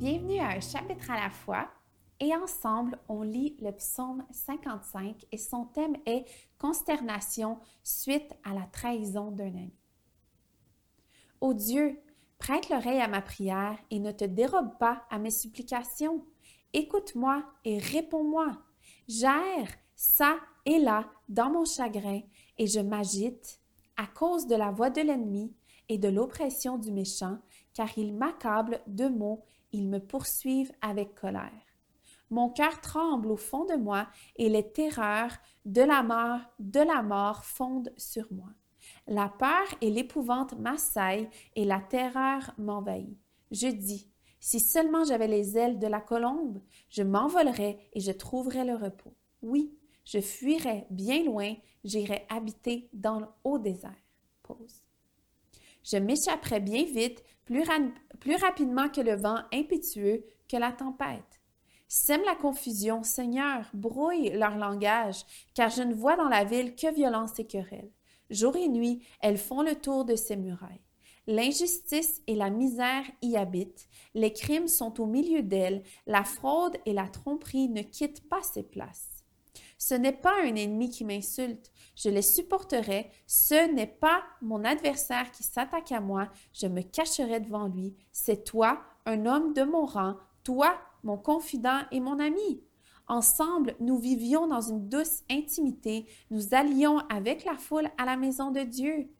un chapitre à la fois et ensemble, on lit le psaume 55 et son thème est Consternation suite à la trahison d'un ami. Ô Dieu, prête l'oreille à ma prière et ne te dérobe pas à mes supplications. Écoute-moi et réponds-moi. J'erre ça et là dans mon chagrin et je m'agite à cause de la voix de l'ennemi et de l'oppression du méchant, car il m'accable de mots, ils me poursuivent avec colère. Mon cœur tremble au fond de moi et les terreurs de la mort, de la mort fondent sur moi. La peur et l'épouvante m'assaillent et la terreur m'envahit. Je dis, si seulement j'avais les ailes de la colombe, je m'envolerais et je trouverais le repos. Oui, je fuirais bien loin, j'irais habiter dans le haut désert. Pause. Je m'échapperais bien vite, plus, plus rapidement que le vent impétueux, que la tempête. Sème la confusion, Seigneur, brouille leur langage, car je ne vois dans la ville que violence et querelle. Jour et nuit, elles font le tour de ces murailles. L'injustice et la misère y habitent, les crimes sont au milieu d'elles, la fraude et la tromperie ne quittent pas ces places. Ce n'est pas un ennemi qui m'insulte, je les supporterai, ce n'est pas mon adversaire qui s'attaque à moi, je me cacherai devant lui, c'est toi, un homme de mon rang, toi, mon confident et mon ami. Ensemble, nous vivions dans une douce intimité, nous allions avec la foule à la maison de Dieu.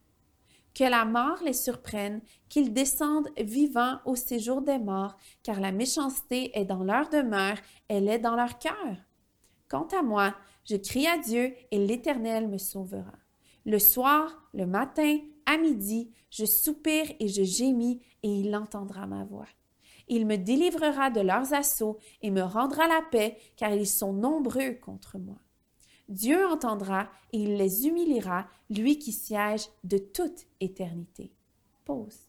Que la mort les surprenne, qu'ils descendent vivants au séjour des morts, car la méchanceté est dans leur demeure, elle est dans leur cœur. Quant à moi, je crie à Dieu et l'Éternel me sauvera. Le soir, le matin, à midi, je soupire et je gémis, et il entendra ma voix. Il me délivrera de leurs assauts et me rendra la paix, car ils sont nombreux contre moi. Dieu entendra et il les humiliera, lui qui siège de toute éternité. Pause.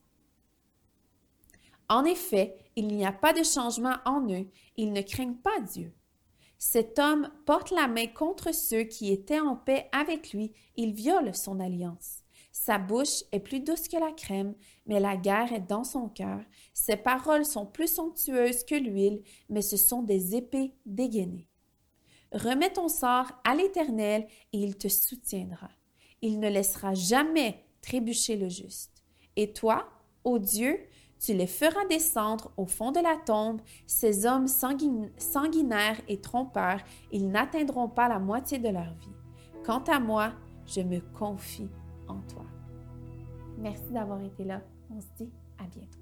En effet, il n'y a pas de changement en eux, ils ne craignent pas Dieu. Cet homme porte la main contre ceux qui étaient en paix avec lui, il viole son alliance. Sa bouche est plus douce que la crème, mais la guerre est dans son cœur. Ses paroles sont plus somptueuses que l'huile, mais ce sont des épées dégainées. Remets ton sort à l'Éternel et il te soutiendra. Il ne laissera jamais trébucher le juste. Et toi, ô Dieu, tu les feras descendre au fond de la tombe, ces hommes sanguinaires et trompeurs, ils n'atteindront pas la moitié de leur vie. Quant à moi, je me confie en toi. Merci d'avoir été là. On se dit à bientôt.